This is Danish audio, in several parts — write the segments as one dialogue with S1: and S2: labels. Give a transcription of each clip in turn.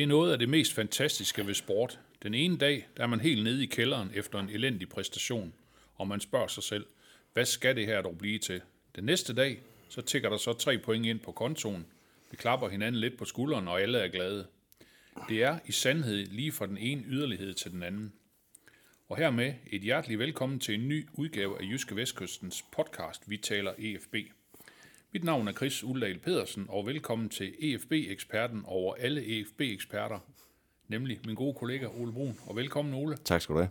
S1: Det er noget af det mest fantastiske ved sport. Den ene dag, der er man helt nede i kælderen efter en elendig præstation, og man spørger sig selv, hvad skal det her dog blive til? Den næste dag, så tigger der så tre point ind på kontoen. Vi klapper hinanden lidt på skulderen, og alle er glade. Det er i sandhed lige fra den ene yderlighed til den anden. Og hermed et hjerteligt velkommen til en ny udgave af Jyske Vestkystens podcast, Vi taler EFB. Mit navn er Chris Uldal Pedersen, og velkommen til EFB-eksperten over alle EFB-eksperter, nemlig min gode kollega Ole Brun. Og velkommen Ole.
S2: Tak skal du have.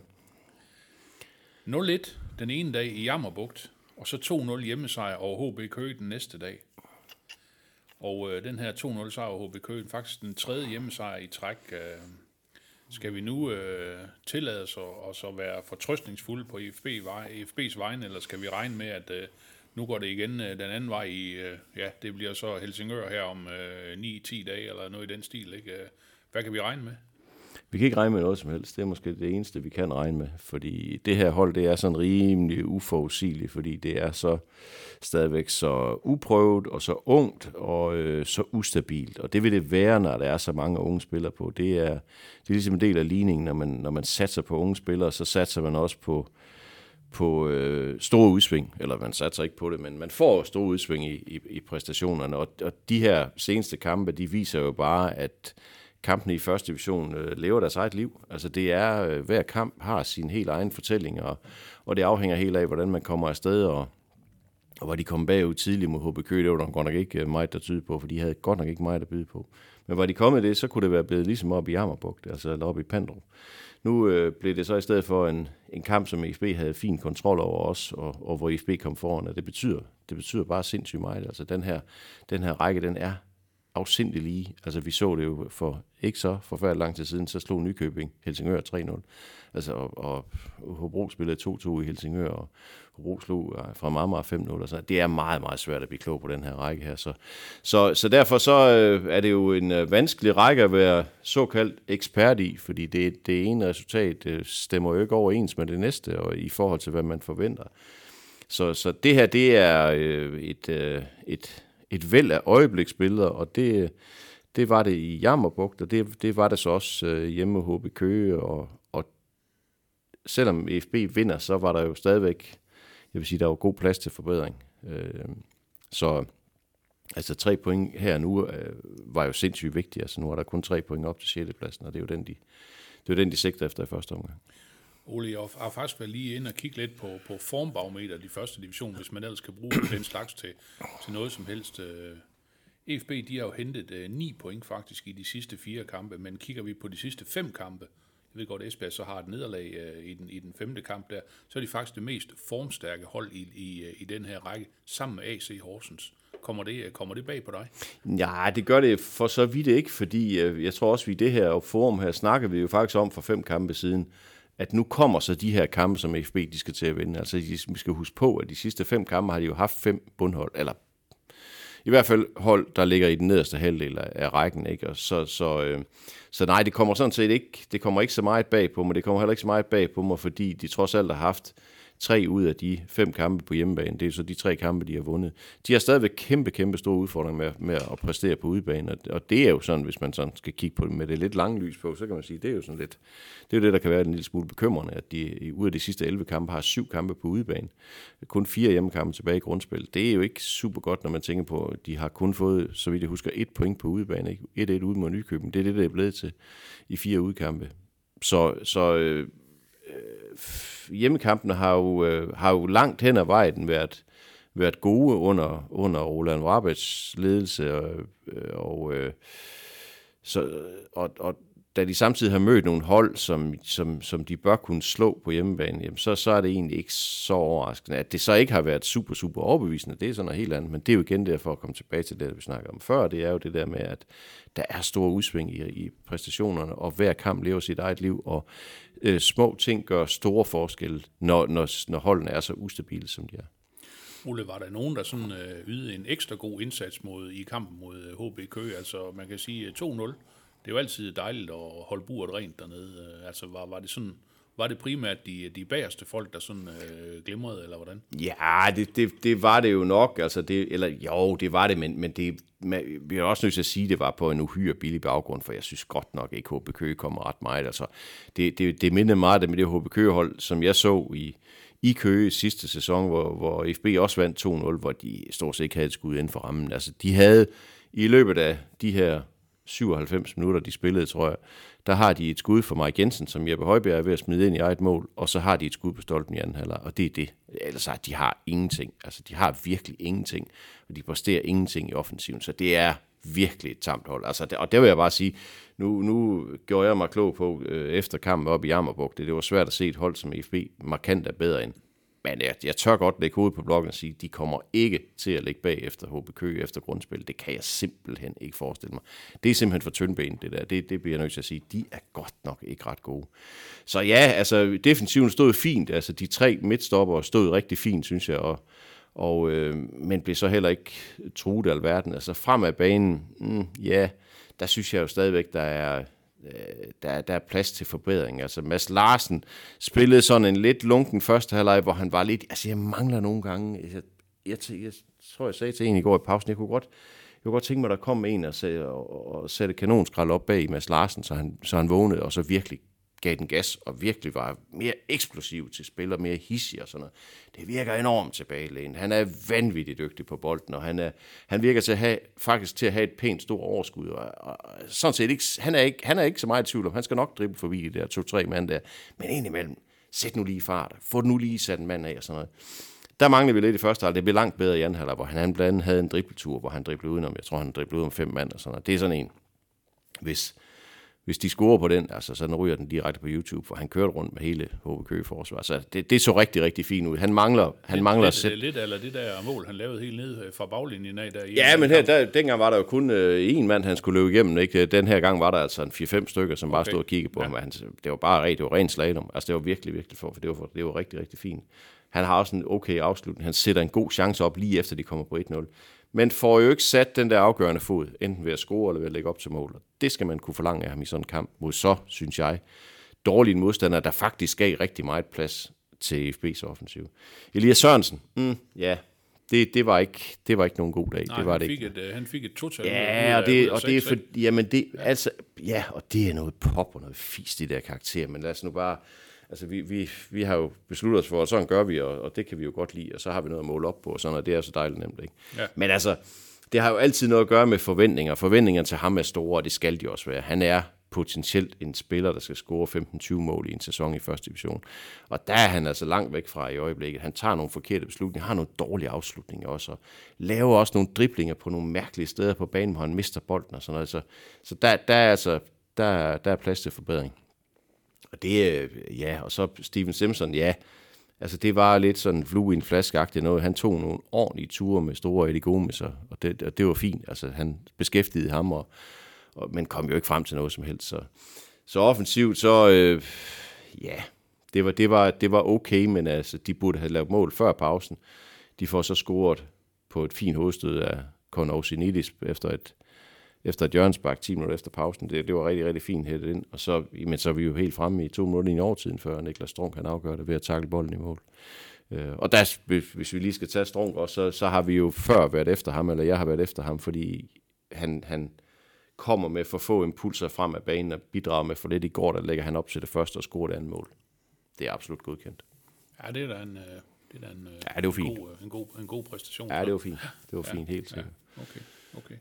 S1: 0-1 den ene dag i Jammerbugt, og så 2-0 hjemmesejr over HB Køge den næste dag. Og øh, den her 2-0 sejr over HB Køge, faktisk den tredje hjemmesejr i træk. Øh, skal vi nu øh, tillade os at, og så være fortrøstningsfulde på EFB, EFB's vegne, eller skal vi regne med, at øh, nu går det igen øh, den anden vej i, øh, ja, det bliver så Helsingør her om øh, 9-10 dage, eller noget i den stil, ikke? Øh, hvad kan vi regne med?
S2: Vi kan ikke regne med noget som helst. Det er måske det eneste, vi kan regne med. Fordi det her hold, det er sådan rimelig uforudsigeligt, fordi det er så stadigvæk så uprøvet og så ungt og øh, så ustabilt. Og det vil det være, når der er så mange unge spillere på. Det er, det er ligesom en del af ligningen, når man, når man satser på unge spillere, så satser man også på, på øh, store udsving, eller man satser ikke på det, men man får store udsving i, i, i præstationerne, og, og de her seneste kampe, de viser jo bare, at kampene i første division øh, lever deres eget liv. Altså det er, øh, hver kamp har sin helt egen fortælling, og, og det afhænger helt af, hvordan man kommer afsted, og, og var de kom bagud tidligt mod HB Køge, det var der godt nok ikke øh, meget, der tyde på, for de havde godt nok ikke meget at byde på. Men var de kommet det, så kunne det være blevet ligesom op i Jammerbugt, altså eller op i Pandrup. Nu øh, blev det så i stedet for en, en kamp, som ESB havde fin kontrol over os, og, og hvor ESB kom foran, og det betyder, det betyder bare sindssygt meget. Altså den her, den her række, den er afsindelig lige. Altså vi så det jo for ikke så forfærdeligt lang tid siden, så slog Nykøbing Helsingør 3-0. Altså, og, og Hobro spillede 2-2 i Helsingør, og Hobro slog øh, fra fra Marmar 5-0. Altså, det er meget, meget svært at blive klog på den her række her. Så, så, så derfor så øh, er det jo en øh, vanskelig række at være såkaldt ekspert i, fordi det, det ene resultat øh, stemmer jo ikke overens med det næste, og i forhold til, hvad man forventer. Så, så det her, det er øh, et, øh, et, et væld af øjebliksbilleder, og det, det var det i Jammerbugt, og det, det var det så også øh, hjemme hos HB Køge, og, og selvom EFB vinder, så var der jo stadigvæk, jeg vil sige, der var god plads til forbedring. Øh, så altså tre point her nu øh, var jo sindssygt vigtigt, altså nu er der kun tre point op til 6. pladsen, og det er jo den, de, det er jo den, de sigter efter i første omgang.
S1: Ole, jeg har faktisk været lige ind og kigge lidt på, på formbarometer i første division, hvis man ellers kan bruge den slags til, til noget som helst. Øh, EFB, de har jo hentet øh, 9 point faktisk i de sidste fire kampe, men kigger vi på de sidste fem kampe, jeg ved godt, at Esbjerg så har et nederlag øh, i, den, i den femte kamp der, så er de faktisk det mest formstærke hold i, i, øh, i den her række, sammen med AC Horsens. Kommer det, øh, kommer det bag på dig?
S2: Ja, det gør det for så vidt ikke, fordi øh, jeg tror også, vi i det her forum her snakker vi jo faktisk om for fem kampe siden, at nu kommer så de her kampe, som FB de skal til at vinde. Altså, vi skal huske på, at de sidste fem kampe har de jo haft fem bundhold, eller i hvert fald hold, der ligger i den nederste halvdel af rækken. Ikke? Og så, så, øh, så nej, det kommer sådan set ikke, det kommer ikke så meget bag på mig. Det kommer heller ikke så meget bag på mig, fordi de trods alt har haft tre ud af de fem kampe på hjemmebane. Det er så de tre kampe, de har vundet. De har stadigvæk kæmpe, kæmpe store udfordringer med, med at præstere på udebane, og, og det er jo sådan, hvis man sådan skal kigge på det med det lidt lange lys på, så kan man sige, det er jo sådan lidt, det er jo det, der kan være en lille smule bekymrende, at de ud af de sidste 11 kampe har syv kampe på udebane. Kun fire hjemmekampe tilbage i grundspil. Det er jo ikke super godt, når man tænker på, at de har kun fået, så vidt jeg husker, et point på udebane. Ikke? 1-1 ude mod Nykøben. Det er det, der er blevet til i fire udkampe. Så, så øh, Øh, hjemmekampene har jo, øh, har jo langt hen ad vejen været, været gode under, under Roland Rabets ledelse, og, øh, og øh, Så, og, og da de samtidig har mødt nogle hold, som, som, som de bør kunne slå på hjemmebane, jamen så, så er det egentlig ikke så overraskende. At det så ikke har været super, super overbevisende, det er sådan noget helt andet, men det er jo igen derfor at komme tilbage til det, vi snakker om før, det er jo det der med, at der er store udsving i, i præstationerne, og hver kamp lever sit eget liv, og øh, små ting gør store forskelle, når, når, når holdene er så ustabile, som de er.
S1: Ole, var der nogen, der sådan øh, ydede en ekstra god indsats mod, i kampen mod øh, HB Køge? Altså, man kan sige øh, 2-0. Det er jo altid dejligt at holde buret rent dernede. Øh, altså, var, var det sådan... Var det primært de, de bagerste folk, der sådan øh, glimrede, eller hvordan?
S2: Ja, det, det, det var det jo nok. Altså det, eller jo, det var det, men, men det, man, vi er også nødt til at sige, at det var på en uhyre billig baggrund, for jeg synes godt nok at HB Køge kommer ret meget. Altså, det, det, det minder meget med det HB Køge-hold, som jeg så i, i Køge sidste sæson, hvor, hvor FB også vandt 2-0, hvor de stort set ikke havde et skud inden for rammen. Altså, de havde i løbet af de her 97 minutter, de spillede, tror jeg, der har de et skud for Mike Jensen, som Jeppe Højbjerg er ved at smide ind i eget mål, og så har de et skud på stolpen i anden halvleg, og det er det. Ellers har de har ingenting. Altså, de har virkelig ingenting, og de præsterer ingenting i offensiven, så det er virkelig et tamt hold. Altså, og det vil jeg bare sige, nu, nu gjorde jeg mig klog på øh, efter kampen op i Ammerbuk, det, det var svært at se et hold som FB markant er bedre end. Men jeg, jeg tør godt lægge hovedet på blokken og sige, de kommer ikke til at ligge bag efter HB Køge efter grundspil. Det kan jeg simpelthen ikke forestille mig. Det er simpelthen for tyndben, det der. Det, det bliver jeg nødt til at sige. De er godt nok ikke ret gode. Så ja, altså defensiven stod fint. Altså de tre midtstopper stod rigtig fint, synes jeg. Og, og, øh, men blev så heller ikke truet af alverden. Altså frem af banen, mm, ja, der synes jeg jo stadigvæk, der er, Øh, der, der er plads til forbedring. Altså Mads Larsen spillede sådan en lidt lunken første halvleg, hvor han var lidt, altså jeg mangler nogle gange, jeg, jeg, jeg, jeg tror jeg sagde til en i går i pausen, jeg kunne godt, jeg kunne godt tænke mig, at der kom en og, sætte, og, og sætte kanonskrald op bag Mads Larsen, så han, så han vågnede, og så virkelig gav den gas, og virkelig var mere eksplosiv til spil, og mere hissig og sådan noget. Det virker enormt tilbagelænet. Han er vanvittigt dygtig på bolden, og han, er, han virker til at have, faktisk til at have et pænt stort overskud. Og, og sådan set ikke, han, er ikke, han er ikke så meget i tvivl om, han skal nok drible forbi de der to-tre mand der, men indimellem, sæt nu lige fart, få nu lige sat en mand af og sådan noget. Der manglede vi lidt i første halvleg. Det blev langt bedre i anden halvleg, hvor han, han blandt andet havde en dribletur, hvor han driblede udenom. Jeg tror, han driblede udenom fem mand og sådan noget. Det er sådan en, hvis, hvis de scorer på den, altså, så ryger den direkte på YouTube, for han kørte rundt med hele HB Køge forsvar. Så det, det, så rigtig, rigtig fint ud. Han mangler, han
S1: lidt,
S2: mangler
S1: lidt,
S2: sæt.
S1: lidt eller det der mål, han lavede helt ned øh, fra baglinjen af. Der
S2: Ja, men her, der, dengang var der jo kun øh, én mand, han skulle løbe igennem. Ikke? Den her gang var der altså en 4-5 stykker, som bare
S1: Okay.
S2: stod og kiggede på
S1: Ja.
S2: ham. Han, det var bare rent, det var rent slalom. Altså, det var virkelig, virkelig for, for det var, det var rigtig, rigtig fint. Han har også en okay afslutning. Han sætter en god chance op lige efter, de kommer på 1-0. Men får jo ikke sat den der afgørende fod, enten ved at score eller ved at lægge op til mål. Og Det skal man kunne forlange af ham i sådan en kamp mod så, synes jeg, dårlige modstandere, der faktisk gav rigtig meget plads til FB's offensiv. Elias Sørensen, mm, ja, det, det, var ikke, det var ikke nogen god dag.
S1: Nej,
S2: det var
S1: han,
S2: det
S1: fik
S2: ikke.
S1: et, øh, han fik et total. ud
S2: Ja, og det, og det er for, jamen det, altså, ja, og det er noget pop og noget fisk, de der karakterer, men lad os nu bare, altså vi, vi, vi har jo besluttet os for, at sådan gør vi, og, og det kan vi jo godt lide, og så har vi noget at måle op på, og sådan, og det er så dejligt nemt, ikke?
S1: Ja.
S2: Men altså, det har jo altid noget at gøre med forventninger. Forventningerne til ham er store, og det skal de også være. Han er potentielt en spiller, der skal score 15-20 mål i en sæson i første division. Og der er han altså langt væk fra i øjeblikket. Han tager nogle forkerte beslutninger, har nogle dårlige afslutninger også, og laver også nogle driblinger på nogle mærkelige steder på banen, hvor han mister bolden og sådan noget. Så, så der, der, er altså, der, er- der er plads til forbedring. Og det, øh, ja, og så Steven Simpson, ja, altså det var lidt sådan flue i en flaskeagtigt noget. Han tog nogle ordentlige ture med store Eddie Gomes, og det, og det var fint. Altså han beskæftigede ham, og, og, men kom jo ikke frem til noget som helst. Så, så offensivt, så øh, ja, det var, det, var, det var okay, men altså, de burde have lavet mål før pausen. De får så scoret på et fint hovedstød af Conor Sinidis efter et, efter et hjørnsbak 10 minutter efter pausen. Det, det var rigtig, rigtig fint hættet ind. Og så, men så er vi jo helt fremme i to minutter i en overtiden, før Niklas Strunk kan afgøre det ved at takle bolden i mål. Øh, og der, hvis- vi lige skal tage Strunk også, så, så har vi jo før været efter ham, eller jeg har været efter ham, fordi han, han kommer med for få impulser frem af banen og bidrager med for lidt i går, der lægger han op til det første og scorer det andet mål. Det er absolut godkendt.
S1: Ja, det er da en, øh, det er da en, øh,
S2: Ja, det var fint.
S1: God, øh, en, god, en god præstation.
S2: Ja, det var fint. Det var fint, helt
S1: Ja,
S2: sikkert.
S1: okay, okay.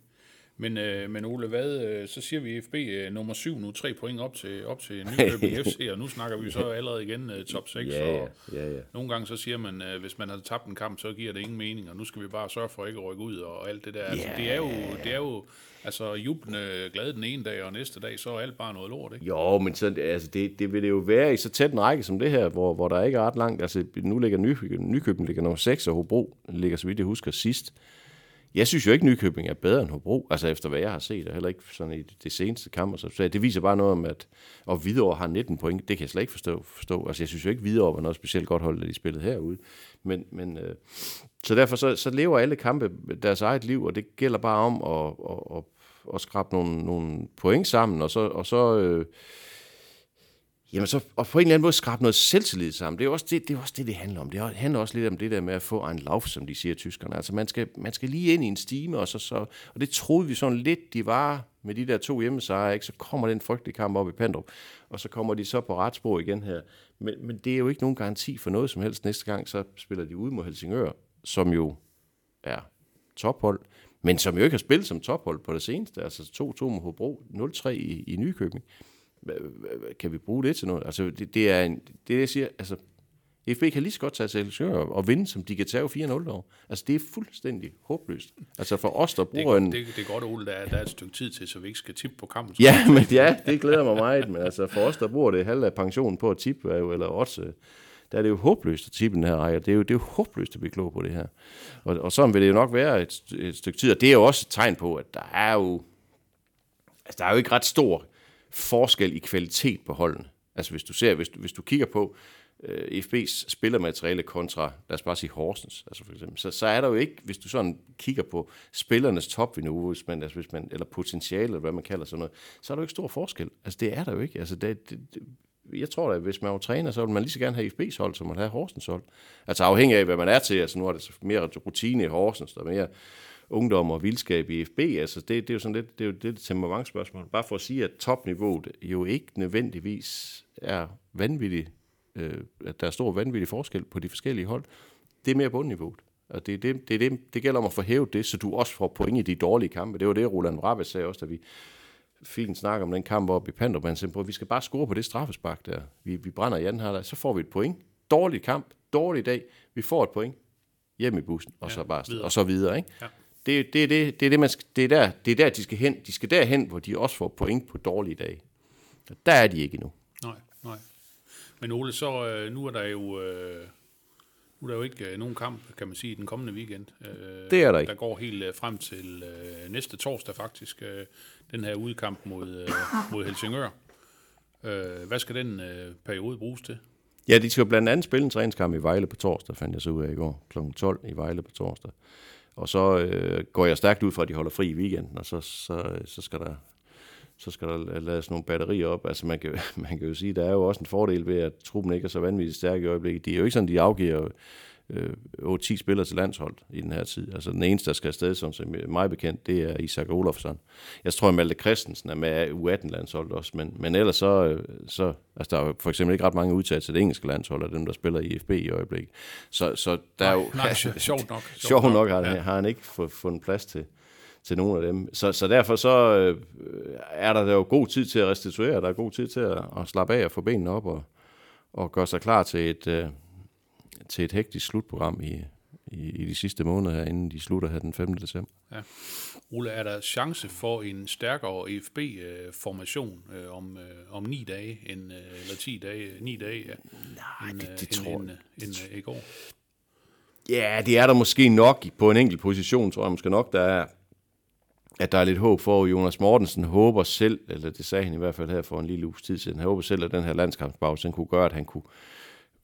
S1: Men, øh, men Ole, hvad, øh, så siger vi FB øh, nummer 7 nu, tre point op til, op til Nykøbing FC, og nu snakker vi så allerede igen øh, top 6.
S2: Ja,
S1: og
S2: ja, ja.
S1: Nogle gange så siger man, øh, hvis man har tabt en kamp, så giver det ingen mening, og nu skal vi bare sørge for ikke at rykke ud og alt det der. Altså,
S2: Ja.
S1: det, er jo, det er jo altså jublende glad den ene dag, og næste dag, så er alt bare noget lort, ikke?
S2: Jo, men så, altså det, det vil det jo være i så tæt en række som det her, hvor, hvor der ikke er ret langt. Altså, nu ligger Nykøbing, Nykøbing ligger nummer 6, og Hobro ligger, så vidt jeg husker, sidst. Jeg synes jo ikke, Nykøbing er bedre end Hobro, altså efter hvad jeg har set, og heller ikke sådan i det seneste kamp. og Så, så det viser bare noget om, at og Hvidovre har 19 point. Det kan jeg slet ikke forstå. forstå. Altså, jeg synes jo ikke, Hvidovre var noget specielt godt hold, da de spillede herude. Men, men, øh, så derfor så, så lever alle kampe deres eget liv, og det gælder bare om at, at, at, at skrabe nogle, nogle point sammen, og så, og så øh, Jamen så, og på en eller anden måde skrabe noget selvtillid sammen. Det er også det, det, er også det, det handler om. Det handler også lidt om det der med at få en lauf, som de siger tyskerne. Altså man skal, man skal lige ind i en stime, og, så, så, og det troede vi sådan lidt, de var med de der to hjemmesejre, ikke? så kommer den frygtelige kamp op i Pandrup, og så kommer de så på retsspor igen her. Men, men det er jo ikke nogen garanti for noget som helst. Næste gang så spiller de ud mod Helsingør, som jo er tophold, men som jo ikke har spillet som tophold på det seneste. Altså 2-2 mod Hobro, 0-3 i, i Nykøbing. Kan vi bruge det til noget? Altså, det, det er en, det, jeg siger, altså, FB kan lige så godt tage til Helsingør og, vinde, som de kan tage 4-0 over. Altså, det er fuldstændig håbløst. Altså, for os, der
S1: Det,
S2: bruger en...
S1: det, det er godt, Ole, der er, der er et stykke tid til, så vi ikke skal tippe på kampen.
S2: Ja, men ja, det glæder mig meget, men altså, for os, der bruger det halve af pensionen på at tippe, er eller også, øh, der er det jo håbløst at tippe den her række. Det er jo, det er jo håbløst at blive klog på det her. Og, og sådan vil det jo nok være et, et stykke tid, og det er jo også et tegn på, at der er jo, altså, der er jo ikke ret stor forskel i kvalitet på holdene. Altså hvis du ser, hvis du, hvis du kigger på øh, FB's spillermateriale kontra, lad os bare sige Horsens, altså for eksempel, så, så er der jo ikke, hvis du sådan kigger på spillernes topniveau, hvis man, altså hvis man, eller potentiale, eller hvad man kalder sådan noget, så er der jo ikke stor forskel. Altså det er der jo ikke. Altså det, det, det, jeg tror da, at hvis man var træner, så ville man lige så gerne have FB's hold, som man have Horsens hold. Altså afhængig af, hvad man er til. Altså nu er det mere rutine i Horsens, der er mere ungdom og vildskab i FB. Altså det, det er jo sådan lidt, det er jo det er et temperamentsspørgsmål. Bare for at sige, at topniveauet jo ikke nødvendigvis er vanvittigt, øh, at der er stor vanvittig forskel på de forskellige hold. Det er mere bundniveauet. Og det, det, det, det, det gælder om at få hævet det, så du også får point i de dårlige kampe. Det var det, Roland Rabbet sagde også, da vi fik en snak om den kamp oppe i Pandrup. Han sagde, "Prøv, vi skal bare score på det straffespark der. Vi, vi brænder i anden halvleg, så får vi et point. Dårlig kamp, dårlig dag. Vi får et point hjem i bussen, og,
S1: Ja,
S2: så, bare,
S1: videre.
S2: og så videre. Ikke?
S1: Ja.
S2: Det, det, er det, det, er det, man skal, det, er der, det er der, de skal hen. De skal derhen, hvor de også får point på dårlige dage. Og der er de ikke endnu.
S1: Nej, nej. Men Ole, så øh, nu er der jo... Øh, nu er der jo ikke øh, nogen kamp, kan man sige, i den kommende weekend. Øh,
S2: Det er der ikke.
S1: Der går helt øh, frem til øh, næste torsdag faktisk, øh, den her udkamp mod, øh, mod Helsingør. Øh, hvad skal den øh, periode bruges til?
S2: Ja, de skal blandt andet spille en træningskamp i Vejle på torsdag, fandt jeg så ud af i går. Kl. 12 i Vejle på torsdag. Og så øh, går jeg stærkt ud fra, at de holder fri i weekenden, og så, så, så skal der så skal der lades nogle batterier op. Altså man kan, man kan jo sige, der er jo også en fordel ved, at truppen ikke er så vanvittigt stærk i øjeblikket. De er jo ikke sådan, de afgiver øh, 8-10 spillere til landshold i den her tid. Altså den eneste, der skal afsted, som som mig bekendt, det er Isak Olofsson. Jeg tror, at Malte Christensen er med af U18-landsholdet også, men, men ellers så, øh, så, altså der er for eksempel ikke ret mange udtaget til det engelske landshold, af dem, der spiller i FB i øjeblikket. Så, så der er jo...
S1: Nej, sj- sjovt nok.
S2: Sjovt nok har, ja. har han ikke fået, fundet plads til, til nogle af dem. Så, så derfor så øh, er der jo god tid til at restituere, der er god tid til at, at slappe af og få benene op og, og gøre sig klar til et, øh, til et hektisk slutprogram i, i, i de sidste måneder her, inden de slutter her den 5. december.
S1: Ole, er der chance for en stærkere EFB-formation øh, om, øh, om ni dage, end, øh, eller 10 dage, ni dage, ja,
S2: Nej,
S1: end,
S2: det,
S1: øh,
S2: det
S1: end,
S2: tror
S1: end,
S2: jeg.
S1: øh, end, øh, i går?
S2: Ja, det er der måske nok på en enkelt position, tror jeg måske nok, der er, at der er lidt håb for, at Jonas Mortensen håber selv, eller det sagde han i hvert fald her for en lille uges tid siden, han håber selv, at den her landskampspause, den kunne gøre, at han kunne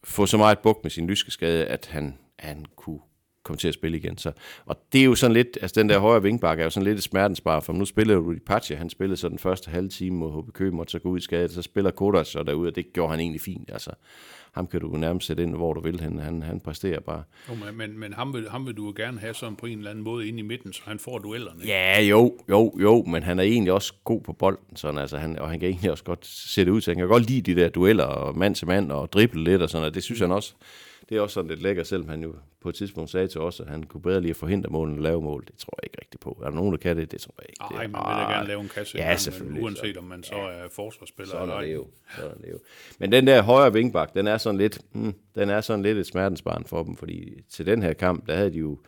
S2: få så meget buk med sin lyskeskade, at han, han kunne komme til at spille igen. Så, og det er jo sådan lidt, altså den der højre vingbakke er jo sådan lidt et smertensbar, for nu spiller Rudi Pace, han spillede så den første halve time mod HB Køge, måtte så gå ud i skade, så spiller Kodas så derude, og det gjorde han egentlig fint. Altså, ham kan du nærmest sætte ind, hvor du vil. Han, han, han præsterer bare.
S1: Jo, men, men, men ham, vil, ham vil du jo gerne have sådan på en eller anden måde inde i midten, så han får duellerne. ikke?
S2: Ja, jo, jo, jo, men han er egentlig også god på bolden, sådan, altså, han, og han kan egentlig også godt sætte ud til, han kan godt lide de der dueller, og mand til mand, og drible lidt og sådan noget, det synes han også, det er også sådan lidt lækkert, selvom han jo på et tidspunkt sagde til os, at han kunne bedre lige forhindre målen end lave mål. Det tror jeg ikke rigtigt på. Er der nogen, der kan det? Det tror jeg ikke.
S1: Nej, man vil da gerne lave en kasse,
S2: Ja,
S1: men-
S2: selvfølgelig.
S1: uanset om man så er forsvarsspiller
S2: Sådan
S1: eller
S2: er
S1: ej.
S2: det jo. Sådan det jo. Men den der højre vingbak, den er sådan lidt, hmm, den er sådan lidt et smertensbarn for dem, fordi til den her kamp, der havde de jo,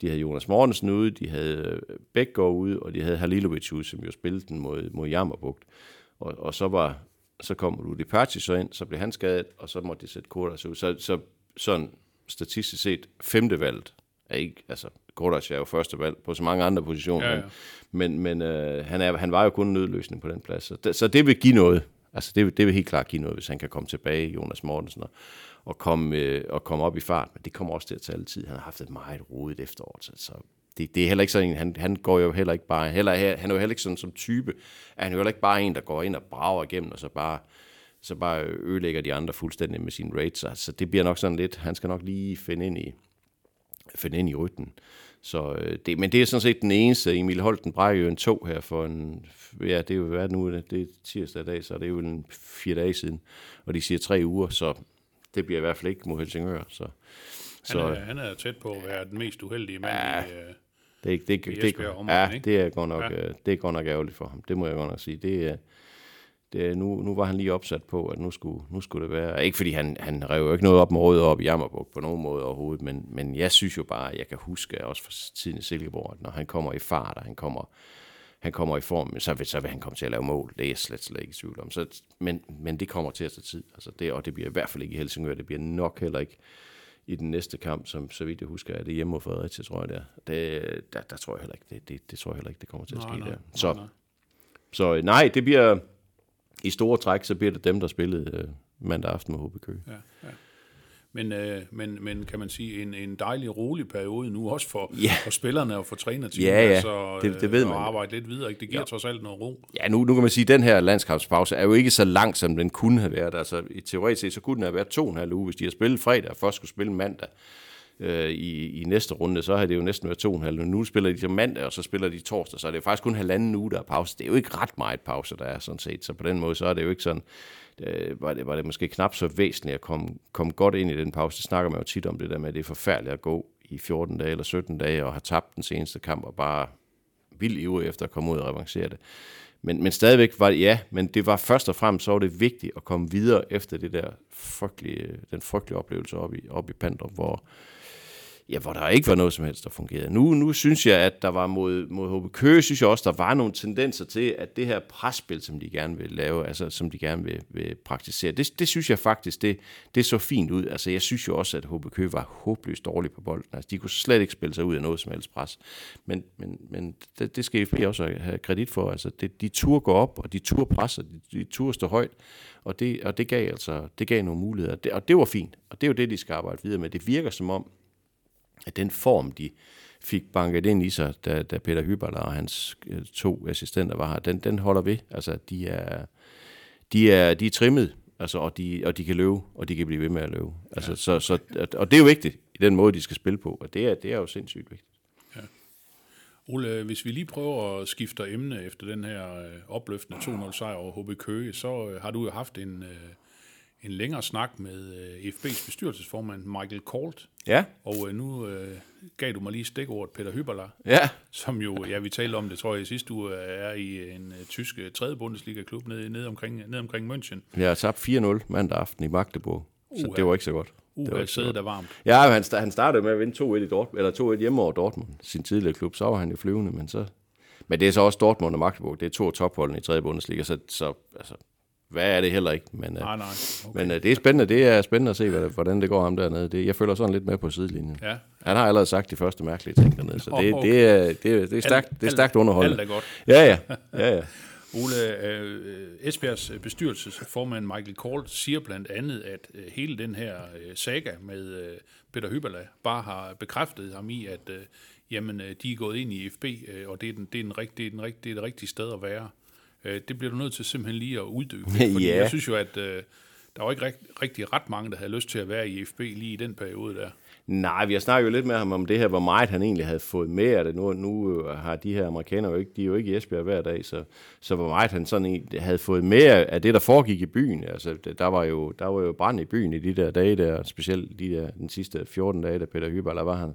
S2: de havde Jonas Mortensen ude, de havde øh, Bækgaard ude, og de havde Halilovic ude, som jo spillede den mod, mod Jammerbugt. Og, og så var så kom Rudi Perci så ind, så blev han skadet, og så måtte de sætte Kordas ud. Så, så sådan statistisk set femte valget er ikke, altså Kordas er jo første valg på så mange andre positioner,
S1: Ja,
S2: ja, men, men øh, han, er, han var jo kun en nødløsning på den plads. Så det, så det vil give noget. Altså det, vil- det vil helt klart give noget, hvis han kan komme tilbage, Jonas Mortensen, og, og, komme, øh, og komme op i fart. Men det kommer også til at tage lidt tid. Han har haft et meget rodet efterår, så, så det, det er heller ikke sådan en, han, han går jo heller ikke bare, heller, han er jo heller ikke sådan som type, han er jo heller ikke bare en, der går ind og brager igennem, og så bare, så bare ødelægger de andre fuldstændig med sine rates. Så altså, det bliver nok sådan lidt, han skal nok lige finde ind i, finde ind i rytmen. Så øh, det, men det er sådan set den eneste. Emil Holten brækker jo en tog her for en, ja, det er jo hvad nu, det er tirsdag i dag, så det er jo en fire dage siden, og de siger tre uger, så det bliver i hvert fald ikke mod Helsingør. Så,
S1: Han,
S2: så
S1: er, han er tæt på at være den mest uheldige mand
S2: Ja.
S1: i... Øh,
S2: det, det, det, det, ja,
S1: ikke?
S2: det er godt nok,
S1: Ja.
S2: ja. det er godt nok ærgerligt for ham. Det må jeg godt nok sige. Det er, det nu, nu var han lige opsat på, at nu skulle, nu skulle det være. Ikke fordi han, han rev jo ikke noget op med rådet op i Jammerbuk på nogen måde overhovedet, men, men jeg synes jo bare, at jeg kan huske også fra tiden i Silkeborg, at når han kommer i fart, og han kommer, han kommer i form, så vil, så vil han komme til at lave mål. Det er jeg slet, slet ikke i tvivl om. Så, men, men det kommer til at tage tid. Altså det, og det bliver i hvert fald ikke i Helsingør. Det bliver nok heller ikke i den næste kamp, som så vidt jeg husker, er det hjemme mod Fredericia, tror jeg det er. Det, der, der tror jeg heller ikke, det, det, det tror jeg heller ikke, det kommer til at
S1: Nej,
S2: ske
S1: nej,
S2: der.
S1: nej,
S2: Så,
S1: nej.
S2: så øh, nej, det bliver i store træk, så bliver det dem, der spillede øh, mandag aften med HB Køge.
S1: Ja, ja. Men, øh, men, men kan man sige, en, en dejlig, rolig periode nu, også for,
S2: Ja.
S1: for spillerne og for trænerteamet.
S2: Ja, ja.
S1: Altså,
S2: Det- det ved
S1: øh,
S2: man
S1: At
S2: jo.
S1: arbejde lidt videre, ikke? det giver trods alt noget ro.
S2: Ja, nu, nu kan man sige, at den her landskampspause er jo ikke så lang, som den kunne have været. Altså, i teoretisk set, så kunne den have været to og en halv uge. Hvis de har spillet fredag, og først skulle spille mandag øh, i, i næste runde, så har det jo næsten været to og en halv uge. Nu spiller de til mandag, og så spiller de torsdag, så er det jo faktisk kun halvanden uge, der er pause. Det er jo ikke ret meget pause, der er sådan set. Så på den måde, så er det jo ikke sådan, øh, var, det, var det måske knap så væsentligt at komme, komme godt ind i den pause. Det snakker man jo tit om det der med, at det er forfærdeligt at gå i 14 dage eller 17 dage og have tabt den seneste kamp og bare vildt ivrig efter at komme ud og revancere det. Men, men stadigvæk var det, ja, men det var først og fremmest, så var det vigtigt at komme videre efter det der frygtelige, den frygtelige oplevelse oppe i, oppe i Pandrup, hvor, ja, hvor der ikke var noget som helst, der fungerede. Nu, nu synes jeg, at der var mod, mod HB Køge, synes jeg også, der var nogle tendenser til, at det her presspil, som de gerne vil lave, altså som de gerne vil, vil praktisere, det, det synes jeg faktisk, det, det så fint ud. Altså jeg synes jo også, at HB Køge var håbløst dårlige på bolden. Altså de kunne slet ikke spille sig ud af noget som helst pres. Men, men, men det, det skal FB også have kredit for. Altså det, de tur går op, og de tur presser, de, de tur står højt, og det, og det gav altså det gav nogle muligheder. Det, og det var fint, og det er jo det, de skal arbejde videre med. Det virker som om, at den form, de fik banket ind i sig, da, da Peter Hyberler og hans øh, to assistenter var her, den, den holder ved. Altså, de er, de er, de er trimmet, altså, og, de, og de kan løbe, og de kan blive ved med at løbe. Altså, ja. så, så, og det er jo vigtigt i den måde, de skal spille på, og det er, det er jo sindssygt vigtigt.
S1: Ole, hvis vi lige prøver at skifte emne efter den her øh, opløftende 2-0 sejr over HB Køge, så øh, har du jo haft en, øh, en længere snak med øh, FB's bestyrelsesformand Michael Colt,
S2: Ja,
S1: og øh, nu øh, gav du mig lige stikordet Peter Hyberler,
S2: ja,
S1: som jo, ja, vi talte om det, tror jeg, i sidste uge, er i en øh, tysk øh, tredje Bundesliga-klub nede, nede, omkring, nede omkring München.
S2: har tabt 4-0 mandag aften i Magdeburg, så
S1: Uha.
S2: det var ikke så godt. det var
S1: Uh,
S2: ikke så
S1: sædet
S2: godt.
S1: er varmt.
S2: Ja, han, han startede med at vinde 2-1 i Dortmund, eller 2-1 hjemme over Dortmund, sin tidligere klub, så var han jo flyvende, men så... Men det er så også Dortmund og Magdeburg, det er to af topholdene i 3. Bundesliga, så, så altså, hvad er det heller ikke, men,
S1: Nej,
S2: øh,
S1: nej. Okay.
S2: men øh, det er spændende, det er spændende at se, hvad, hvordan det går ham dernede. Det, jeg føler sådan lidt med på sidelinjen.
S1: Ja.
S2: Han har allerede sagt de første mærkelige ting dernede, så det,
S1: okay.
S2: det, er, det, er, det er stærkt, det er stærkt underholdende.
S1: Alt er godt.
S2: Ja, ja, ja, ja.
S1: Ole, øh, Esbjergs bestyrelsesformand Michael Kohl siger blandt andet, at øh, hele den her øh, saga med øh, Peter Hyberla bare har bekræftet ham i, at øh, jamen, øh, de er gået ind i FB, øh, og det er, den, det, er den det, er den det er det rigtige sted at være. Øh, det bliver du nødt til simpelthen lige at uddybe. Fordi
S2: Ja.
S1: jeg synes jo, at øh, der var ikke rigt, rigtig ret mange, der havde lyst til at være i FB lige i den periode der.
S2: Nej, vi har snakket jo lidt med ham om det her, hvor meget han egentlig havde fået med af det. Nu, nu øh, har de her amerikanere jo ikke, de er jo ikke i Esbjerg hver dag, så, så hvor meget han sådan egentlig havde fået med af det, der foregik i byen. Altså, der var jo, der var jo brand i byen i de der dage der, specielt de der, den sidste 14 dage, da Peter Hyber, der var han.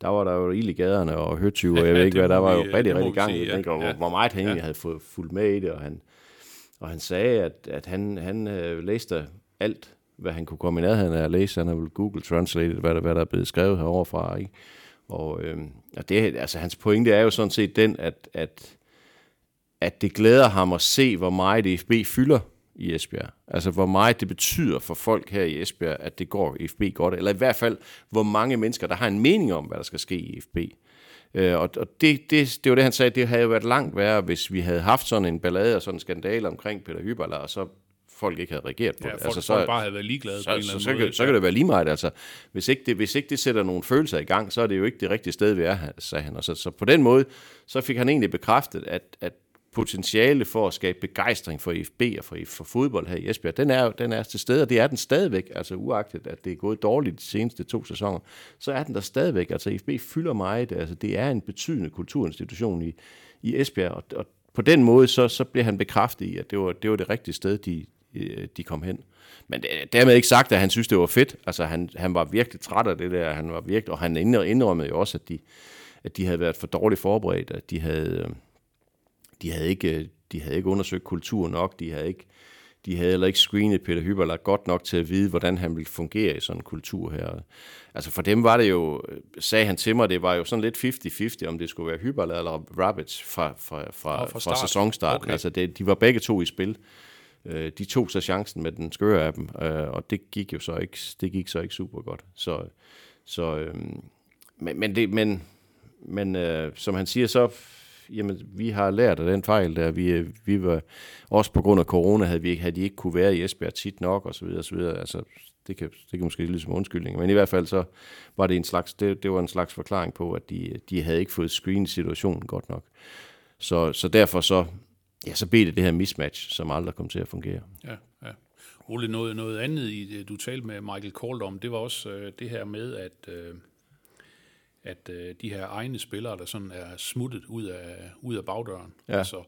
S2: Der var der jo ild i gaderne og høtyve, og jeg ved ikke hvad, der var jo
S1: vi-
S2: rigtig, rigtig gang i det,
S1: ja. Ja.
S2: hvor meget han egentlig havde fået fuldt med i det, og han, og han sagde, at, at han, han øh, læste alt, hvad han kunne komme i nærheden af at læse. Han har vel Google Translate, hvad der, hvad der er blevet skrevet herovre fra. Ikke? Og, øh, og det, altså, hans pointe er jo sådan set den, at, at, at det glæder ham at se, hvor meget FB fylder i Esbjerg. Altså, hvor meget det betyder for folk her i Esbjerg, at det går FB godt. Eller i hvert fald, hvor mange mennesker, der har en mening om, hvad der skal ske i FB. Øh, og og det, det, det var det, han sagde, det havde jo været langt værre, hvis vi havde haft sådan en ballade og sådan en skandale omkring Peter Hyberler, og så folk ikke havde reageret på
S1: Ja,
S2: det.
S1: folk, altså,
S2: så,
S1: folk bare havde været ligeglade på en
S2: så,
S1: eller
S2: så,
S1: anden
S2: så,
S1: måde.
S2: kan, så kan det være lige meget. Altså, hvis, ikke det, hvis ikke det sætter nogle følelser i gang, så er det jo ikke det rigtige sted, vi er, sagde han. Og så, så på den måde, så fik han egentlig bekræftet, at, at potentiale for at skabe begejstring for IFB og for, for fodbold her i Esbjerg, den er, jo- den er til stede, og det er den stadigvæk, altså uagtet, at det er gået dårligt de seneste to sæsoner, så er den der stadigvæk, altså IFB fylder meget, altså det er en betydende kulturinstitution i, i Esbjerg, og, og på den måde, så, så bliver han bekræftet i, at det var det, var det rigtige sted, de, øh, de kom hen. Men det- dermed ikke sagt, at han synes, det var fedt. Altså, han, han var virkelig træt af det der. Han var virkelig, og han indrø- indrømmede jo også, at de, at de havde været for dårligt forberedt, at de havde, øh, de havde ikke, de havde ikke undersøgt kultur nok, de havde ikke, de havde heller ikke screenet Peter Hyberler godt nok til at vide, hvordan han ville fungere i sådan en kultur her. Altså for dem var det jo, sagde han til mig, det var jo sådan lidt 50-50, om det skulle være Hyberler eller Rabbits fra, fra, fra,
S1: fra
S2: fra,
S1: start.
S2: sæsonstarten.
S1: Okay.
S2: Altså det, de var begge to i spil. Øh, de tog så chancen med den skøre af dem, øh, og det gik jo så ikke, det gik så ikke super godt. Så, så øh, men, men, det, men, men øh, som han siger, så jamen, vi har lært af den fejl der. Vi, øh, vi var, også på grund af corona havde, vi, ikke- havde de ikke kunne være i Esbjerg tit nok, og så videre, og så videre. Altså, det kan, det kan måske lyde som undskyldning, men i hvert fald så var det en slags, det, det var en slags forklaring på, at de, de havde ikke fået screen situationen godt nok. Så, så derfor så, ja, så blev det det her mismatch, som aldrig kom til at fungere.
S1: Ja, ja. Ole, noget, noget andet, i du talte med Michael Kold om, det var også øh, det her med, at, øh, at øh, de her egne spillere, der sådan er smuttet ud af, ud af bagdøren.
S2: Ja.
S1: Altså,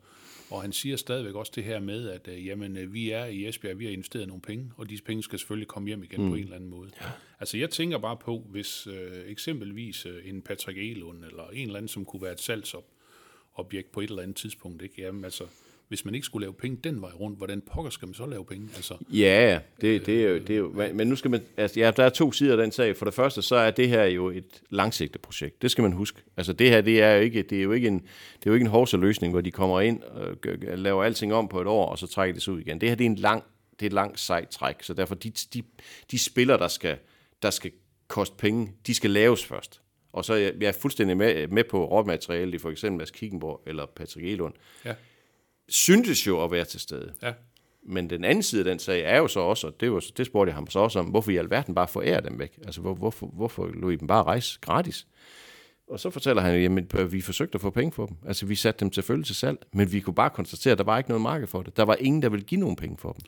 S1: og han siger stadigvæk også det her med, at øh, jamen, øh, vi er i Esbjerg, vi har investeret nogle penge, og de penge skal selvfølgelig komme hjem igen mm. på en eller anden måde. Ja. Altså jeg tænker bare på, hvis øh, eksempelvis øh, en Patrick Elund, eller en eller anden, som kunne være et salgsobjekt på et eller andet tidspunkt, ikke? Jamen altså, hvis man ikke skulle lave penge den vej rundt, hvordan pokker skal man så lave penge? Altså,
S2: Ja, det, det, er jo, det er jo, men nu skal man, altså, ja, der er to sider af den sag. For det første, så er det her jo et langsigtet projekt. Det skal man huske. Altså det her, det er jo ikke, det er jo ikke en, det er jo ikke en hovsaløsning, hvor de kommer ind og laver alting om på et år, og så trækker det sig ud igen. Det her, det er en lang, det er et langt sejt træk. Så derfor, de, de, de spillere, der skal, der skal koste penge, de skal laves først. Og så er jeg, jeg er fuldstændig med, med på råmateriale, i for eksempel Mads Kickenborg eller Patrick Elund,
S1: ja,
S2: syntes jo at være til stede.
S1: ja.
S2: Men den anden side af den sag er jo så også, og det, var, det spurgte jeg ham så også om, hvorfor i alverden bare forærer dem væk? Altså, hvor, hvorfor, hvorfor lå I dem bare rejse gratis? Og så fortæller han, jamen, vi forsøgte at få penge for dem. Altså, vi satte dem selvfølgelig til salg, men vi kunne bare konstatere, at der var ikke noget marked for det. Der var ingen, der ville give nogen penge for dem.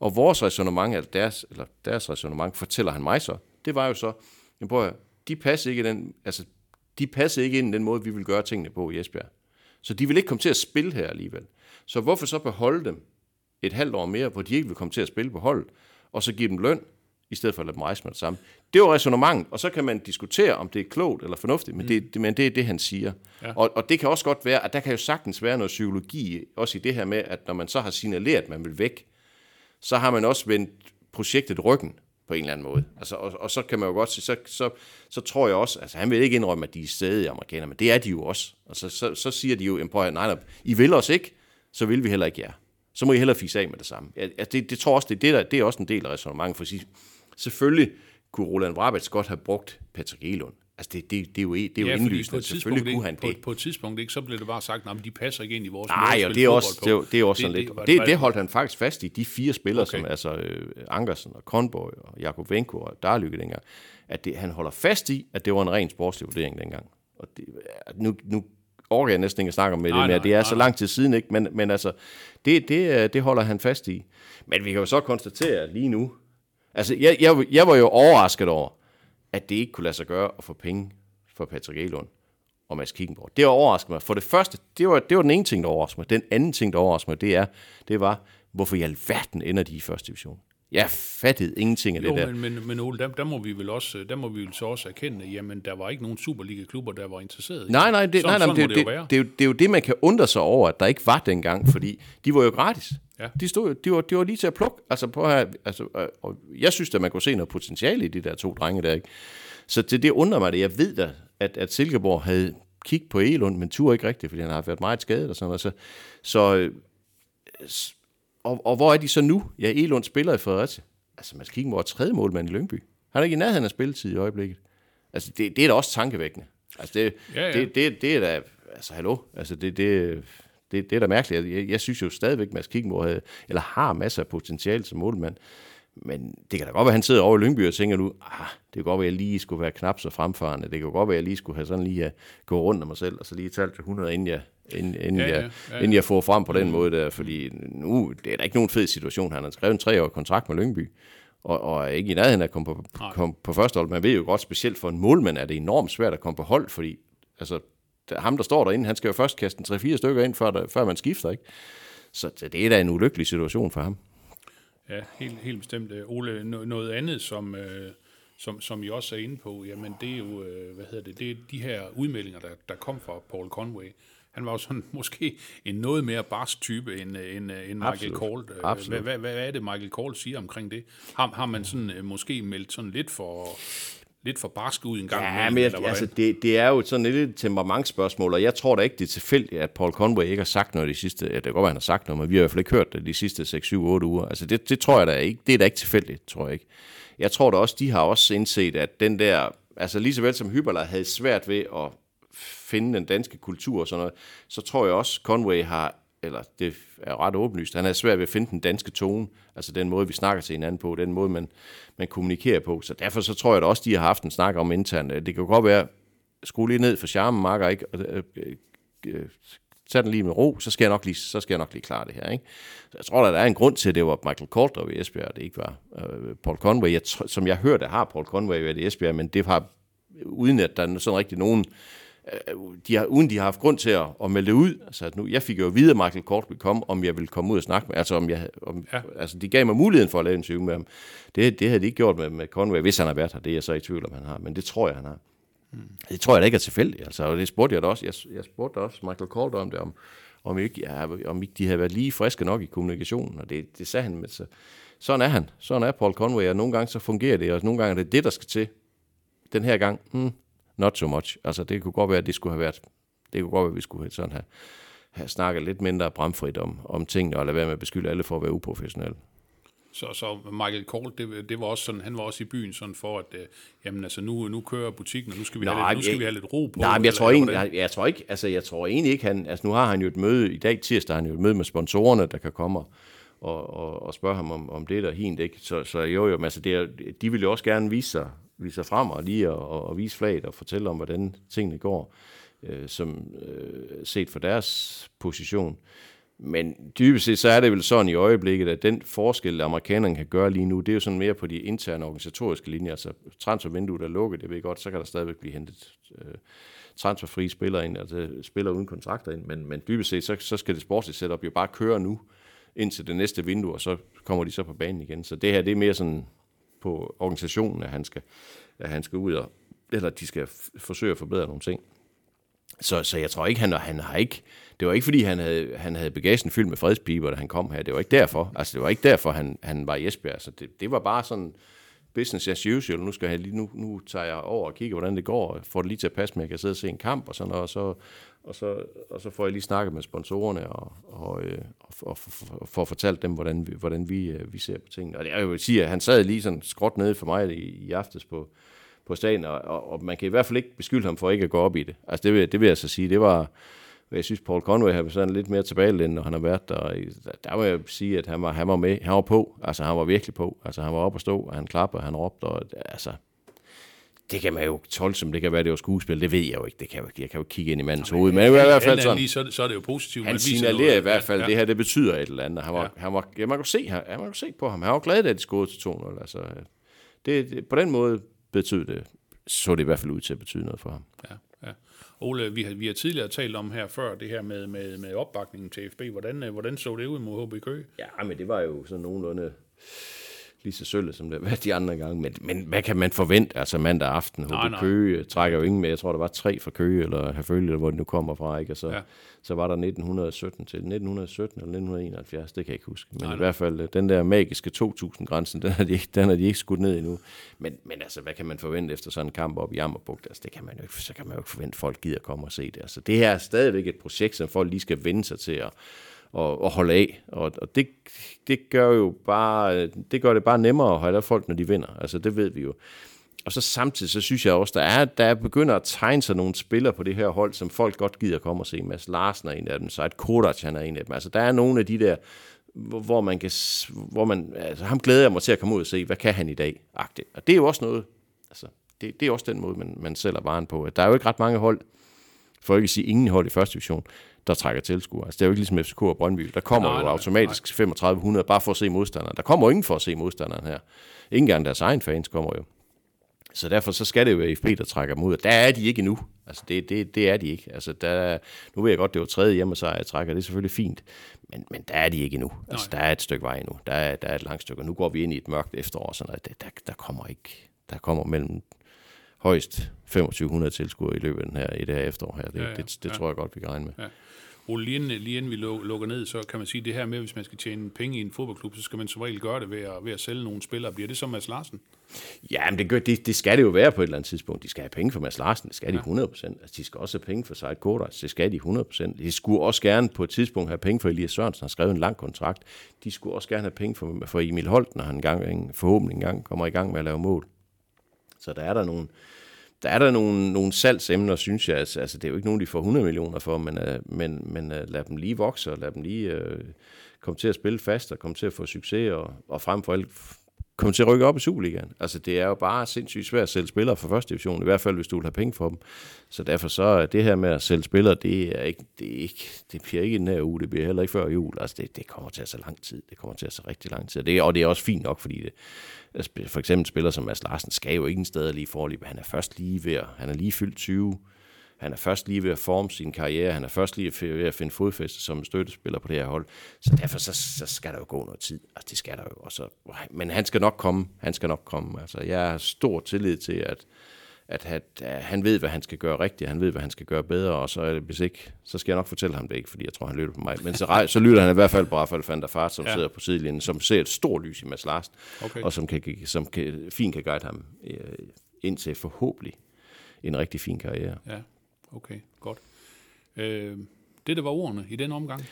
S2: Og vores resonemang, eller deres, eller deres resonemang, fortæller han mig så, det var jo så, jamen, prøv at, høre, de passede ikke den, altså, de passede ikke ind i den måde, vi vil gøre tingene på i Esbjerg. Så de vil ikke komme til at spille her alligevel. Så hvorfor så beholde dem et halvt år mere, hvor de ikke vil komme til at spille på holdet, og så give dem løn, i stedet for at lade dem rejse med det samme. Det var resonemanget, og så kan man diskutere, om det er klogt eller fornuftigt, men, mm. det, men det er det, han siger. Ja. Og, og det kan også godt være, at der kan jo sagtens være noget psykologi, også i det her med, at når man så har signaleret, at man vil væk, så har man også vendt projektet ryggen på en eller anden måde. Altså, og, og så kan man jo godt sige, så, så, så tror jeg også, altså han vil ikke indrømme, at de er stadig amerikanere, men det er de jo også. Og så, så, så siger de jo, "Jamen, prøv at, nej, nej, I vil os ikke, så vil vi heller ikke jer. Så må I hellere fise af med det samme. Jeg, det, det tror også, det, det, der, det er også en del af resonemanget, for at sige, selvfølgelig kunne Roland Brabats godt have brugt Patrick Elund. Altså det, det, det er jo, det er jo
S1: ja, på
S2: indlysende.
S1: et, tidspunkt,
S2: Selvfølgelig kunne han
S1: på,
S2: det.
S1: på et tidspunkt ikke, så blev det bare sagt, at de passer ikke ind i vores
S2: Nej, og det er også, det, er, det er også sådan lidt.
S1: var-
S2: Det,
S1: var-
S2: det holdt han faktisk fast i, de fire spillere,
S1: Okay.
S2: som altså øh, Ankersen og Kronborg og Jakob Venko og Darlykke dengang, at det, han holder fast i, at det var en ren sportslig vurdering dengang. Og det, nu, nu orker jeg næsten ikke at snakke om med
S1: Nej,
S2: det mere.
S1: nej,
S2: Det er
S1: nej,
S2: så lang tid siden, ikke? Men, men altså, det, det, det holder han fast i. Men vi kan jo så konstatere at lige nu, altså jeg, jeg, jeg var jo overrasket over, at det ikke kunne lade sig gøre at få penge for Patrick Elund og Mads Kickenborg. Det overraskede mig. For det første, det var, det var den ene ting, der overraskede mig. Den anden ting, der overraskede mig, det er, det var, hvorfor i alverden ender de i første division? Jeg fattede ingenting af
S1: Jo,
S2: det der.
S1: men, men, men Ole, der, der, må vi vel også, der må vi vel så også erkende, jamen der var ikke nogen Superliga-klubber, der var interesseret i
S2: Nej, nej, det,
S1: sådan,
S2: nej, nej,
S1: sådan
S2: det, det,
S1: det,
S2: det, er jo, det er jo det, man kan undre sig over, at der ikke var dengang, fordi de var jo gratis.
S1: Ja.
S2: De, stod, de, var, de var lige til at plukke. Altså, på her, altså, øh, og jeg synes, at man kunne se noget potentiale i de der to drenge der. Ikke? Så det, det undrer mig, det. Jeg ved da, at, at Silkeborg havde kigget på Elund, men tur ikke rigtigt, fordi han har været meget skadet og sådan noget. Så, så øh, og, og hvor er de så nu? Ja, Elund spiller i Fredericia. Altså, Mads Kickenborg er tredje målmand i Lyngby. Han er ikke i nærheden af spilletid i øjeblikket. Altså, det, det er da også tankevækkende. Altså, det,
S1: Ja, ja.
S2: det, det, det er da, altså, hallo, altså, det, det, det, det er da mærkeligt. Jeg, jeg synes jo stadigvæk, at Mads Kickenborg havde, eller har masser af potentiale som målmand. Men det kan da godt være, at han sidder over i Lyngby og tænker nu, ah, det kan godt være, at jeg lige skulle være knap så fremfarende. Det kan godt være, at jeg lige skulle have sådan lige at gå rundt om mig selv, og så lige talt til 100, inden jeg, inden, inden,
S1: Ja,
S2: ja,
S1: ja,
S2: jeg,
S1: ja,
S2: inden jeg får frem på den måde der. Fordi nu, det er da ikke nogen fed situation. Han har skrevet en treårig kontrakt med Lyngby, og, og er ikke i nærheden af at komme på, komme på første hold. Man ved jo godt, specielt for en målmand, er det enormt svært at komme på hold, fordi altså, der- ham, der står derinde, han skal jo først kaste en 3-4 stykker ind, før, der, før man skifter, ikke? Så det er da en ulykkelig situation for ham.
S1: Ja, helt, helt bestemt. Øh, Ole, no- noget andet, som, øh, som, som I også er inde på, jamen det er jo, øh, hvad hedder det, det er de her udmeldinger, der, der kom fra Paul Conway. Han var jo sådan måske en noget mere barsk type end, øh, end, øh, end Michael
S2: Absolut.
S1: Kohl. Øh,
S2: Absolut.
S1: Hvad, hvad, hvad er det, Michael Kohl siger omkring det? Har, har man sådan måske meldt sådan lidt for, lidt for barsk ud en gang?
S2: Ja,
S1: imellem,
S2: men jeg,
S1: eller
S2: altså, det, det er jo sådan et lille temperamentsspørgsmål, og jeg tror da ikke, det er tilfældigt, at Paul Conway ikke har sagt noget de sidste, ja, det kan godt være, han har sagt noget, men vi har i hvert fald ikke hørt det de sidste 6-7-8 uger. Altså, det, det tror jeg da ikke, det er da ikke tilfældigt, tror jeg ikke. Jeg tror da også, de har også indset, at den der, altså lige så vel som Hyberler havde svært ved at finde den danske kultur og sådan noget, så tror jeg også, Conway har, eller det er ret åbenlyst, han har svært ved at finde den danske tone, altså den måde, vi snakker til hinanden på, den måde, man, man kommunikerer på. Så derfor så tror jeg da også, de har haft en snak om internt. Det kan jo godt være, skru lige ned for charmen, Marker, ikke? Og, øh, øh, øh, tag den lige med ro, så skal jeg nok lige, så skal jeg nok lige klare det her. Ikke? Så jeg tror, der er en grund til, at det var Michael Coulter i Esbjerg, det ikke var øh, Paul Conway. Jeg, som jeg hørte, har Paul Conway været i Esbjerg, men det har, uden at der er sådan rigtig nogen, de har, uden de har haft grund til at, at melde det ud. Altså, at nu, jeg fik jo at vide, at Michael Coulter ville komme, om jeg ville komme ud og snakke med, altså om jeg, om,
S1: Ja.
S2: altså de gav mig muligheden for at lave en interview med ham. Det, det havde de ikke gjort med, med Conway, hvis han har været her. Det er jeg så i tvivl om, han har, men det tror jeg, han har. Det tror jeg da ikke er tilfældigt. Altså, og det spurgte jeg da også. Jeg, jeg spurgte også Michael Calder om det, om, om, ikke, ja, om ikke de havde været lige friske nok i kommunikationen. Og det, det sagde han. Men så, sådan er han. Sådan er Paul Conway. Og nogle gange så fungerer det, og nogle gange er det det, der skal til. Den her gang, hmm, not so much. Altså, det kunne godt være, at det skulle have været... Det kunne godt være, at vi skulle have sådan have, have snakket lidt mindre bramfrit om, om tingene, og lade være med at beskylde alle for at være uprofessionelle.
S1: Så, så Michael Kohl, det, det var også sådan, han var også i byen sådan for, at øh, jamen, altså, nu, nu kører butikken, og nu skal vi, have, lidt, nu skal vi have lidt ro på.
S2: Nej, men jeg tror, egentlig, jeg, jeg, tror ikke, altså, jeg tror egentlig ikke, han, altså nu har han jo et møde, i dag tirsdag har han jo et møde med sponsorerne, der kan komme og, og, og, og spørge ham om, om det der hint, ikke? Så, så jo, jo, men altså, det er, de vil jo også gerne vise sig, vise sig frem og lige og, og, vise flaget og fortælle om, hvordan tingene går, øh, som øh, set fra deres position. Men dybest set, så er det vel sådan i øjeblikket, at den forskel, amerikanerne kan gøre lige nu, det er jo sådan mere på de interne organisatoriske linjer. Altså transfervinduet er lukket, det ved jeg godt, så kan der stadigvæk blive hentet øh, transferfri spillere ind, altså spillere uden kontrakter ind. Men, men dybest set, så, så skal det sportslige setup jo bare køre nu, indtil det næste vindue, og så kommer de så på banen igen. Så det her, det er mere sådan på organisationen, at han skal, at han skal ud og, eller de skal f- forsøge at forbedre nogle ting. Så, så jeg tror ikke, han, han har ikke... Det var ikke, fordi han havde, han havde bagagen fyldt med fredspiber, da han kom her. Det var ikke derfor. Altså, det var ikke derfor, han, han var i Esbjerg. Så det, det var bare sådan business as usual. Nu, skal jeg lige, nu, nu tager jeg over og kigger, hvordan det går, og får det lige til at passe med, at jeg kan sidde og se en kamp, og, sådan noget, og, så, og, så, og så får jeg lige snakket med sponsorerne, og, og, øh, og, og, og får fortalt dem, hvordan vi, hvordan vi, øh, vi ser på tingene. Og det er jo at sige, at han sad lige sådan skråt nede for mig i, i aftes på, på stadion, og, og, og man kan i hvert fald ikke beskylde ham for ikke at gå op i det. Altså det vil, det vil jeg så sige, det var, jeg synes, Paul Conway har sådan lidt mere tilbagelænet, når han har været der. Der, må jeg sige, at han var, han var med, han var på, altså han var virkelig på, altså han var oppe og stå, og han klappede, og han råbte, og altså, det kan man jo tolke som, det kan være, det var skuespil, det ved jeg jo ikke. Det kan jeg, jeg kan jo kigge ind i mandens hoved, men i hvert fald sådan,
S1: Lige, så, så er det jo positivt.
S2: han signalerer i hvert fald,
S1: Ja,
S2: det her, det betyder et eller andet. Han var,
S1: Ja.
S2: han var, ja, man, kunne se, han, man kunne se på ham. Han var glad, da de scorede til 2-0. Altså, det, det, på den måde betød det, så det i hvert fald ud til at betyde noget for ham.
S1: Ja. Ole, vi har, vi har tidligere talt om her før, det her med, med, med opbakningen til FB. Hvordan, øh, hvordan så det ud mod HB Køge?
S2: Ja, men det var jo sådan nogenlunde lige så sølv, som det har været de andre gange. Men, men hvad kan man forvente? Altså mandag aften,
S1: Nej,
S2: HB
S1: nej.
S2: Køge trækker jo ingen med. Jeg tror, der var tre fra Køge, eller Herfølge, eller hvor det nu kommer fra. Ikke? Og så,
S1: Ja.
S2: så var der 1917 til 1917 eller 1971, det kan jeg ikke huske. Men
S1: Nej,
S2: nej,
S1: nej.
S2: i hvert fald, øh, den der magiske 2.000-grænsen, den har, de den har de ikke skudt ned endnu. Men, men altså, hvad kan man forvente efter sådan en kamp op i Jammerbugt? Altså, det kan man jo ikke, så kan man jo ikke forvente, at folk gider komme og se det. Altså, det her er stadigvæk et projekt, som folk lige skal vende sig til at, og, og holde af. Og, og det, det gør jo bare, det gør det bare nemmere at holde af folk, når de vinder. Altså, det ved vi jo. Og så samtidig, så synes jeg også, der er, der begynder at tegne sig nogle spillere på det her hold, som folk godt gider komme og se. Mads Larsen er en af dem, Seid Kodac han er en af dem. Altså, der er nogle af de der, hvor, man kan, hvor man, altså, ham glæder jeg mig til at komme ud og se, hvad kan han i dag? Agtigt. Og det er jo også noget, altså, det, det er også den måde, man, man sælger varen på. Der er jo ikke ret mange hold, for ikke at sige ingen hold i første division, der trækker tilskuere. Altså, det er jo ikke ligesom FCK og Brøndby. Der kommer
S1: Nej,
S2: jo
S1: nej,
S2: automatisk 3500 bare for at se modstanderen. Der kommer ingen for at se modstanderen her. Ikke engang deres egen fans kommer jo. Så derfor så skal det jo være FB, der trækker dem ud. Og der er de ikke endnu. Altså det, det, det er de ikke. Altså der, nu ved jeg godt, det var tredje hjemmesejr, jeg trækker. Det er selvfølgelig fint. Men, men der er de ikke endnu. Altså der er et stykke vej endnu. Der er, der er et langt stykke. Og nu går vi ind i et mørkt efterår. Sådan noget. Der, der, der kommer ikke... Der kommer mellem højst 2500 tilskuere i løbet af den her, i det her efterår her. Det,
S1: Ja,
S2: ja,
S1: ja,
S2: ja, det, det
S1: ja.
S2: tror jeg godt, vi kan regne med.
S1: Ja. Ole, lige inden, lige inden vi lu- lukker ned, så kan man sige det her med, hvis man skal tjene penge i en fodboldklub, så skal man som regel gøre det ved at, ved at sælge nogle spillere. Bliver det så Mads Larsen?
S2: Ja, men det, gør, det, det skal det jo være på et eller andet tidspunkt. De skal have penge for Mads Larsen, det skal de 100 procent. Altså, de skal også have penge for Seid Kodac, det skal de 100 procent. De skulle også gerne på et tidspunkt have penge for Elias Sørensen, har skrevet en lang kontrakt. De skulle også gerne have penge for, for Emil Holt, når han engang, forhåbentlig engang kommer i gang med at lave mål. Så der er der nogle, der er der nogle, nogle salgsemner, synes jeg. Altså, altså, det er jo ikke nogen, de får 100 millioner for, men, øh, men, men øh, lad dem lige vokse, og lad dem lige øh, komme til at spille fast, og komme til at få succes, og, og frem for alt komme til at rykke op i Superligaen. Altså, det er jo bare sindssygt svært at sælge spillere fra første division, i hvert fald hvis du vil have penge for dem. Så derfor så er det her med at sælge spillere, det, er ikke, det, er ikke, det bliver ikke i den her uge, det bliver heller ikke før jul. Altså, det, det kommer til at tage lang tid. Det kommer til at tage rigtig lang tid. Og det, og det er også fint nok, fordi det, altså, for eksempel spiller som Mads Larsen skal jo ikke en sted lige forløb. Han er først lige ved at, han er lige fyldt 20. Han er først lige ved at forme sin karriere. Han er først lige ved at finde fodfæste som støttespiller på det her hold. Så derfor så, så skal der jo gå noget tid. Altså, det skal der jo. Og så, men han skal nok komme. Han skal nok komme. Altså, jeg har stor tillid til, at, at, at, at han ved, hvad han skal gøre rigtigt. Han ved, hvad han skal gøre bedre. Og så hvis ikke, så skal jeg nok fortælle ham det ikke, fordi jeg tror, han lytter på mig. Men så, så lytter han i hvert fald på Rafael van der Fart, som ja. sidder på sidelinjen, som ser et stort lys i Mads Larsen,
S1: Okay.
S2: og som, kan, som kan, fint kan guide ham øh, ind til forhåbentlig en rigtig fin karriere.
S1: Ja, okay, godt. Øh, det, der var ordene i den omgang.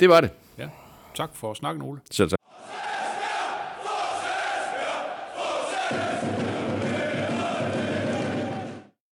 S2: Det var det.
S1: Ja, tak for snakken, Ole.
S2: Selv tak.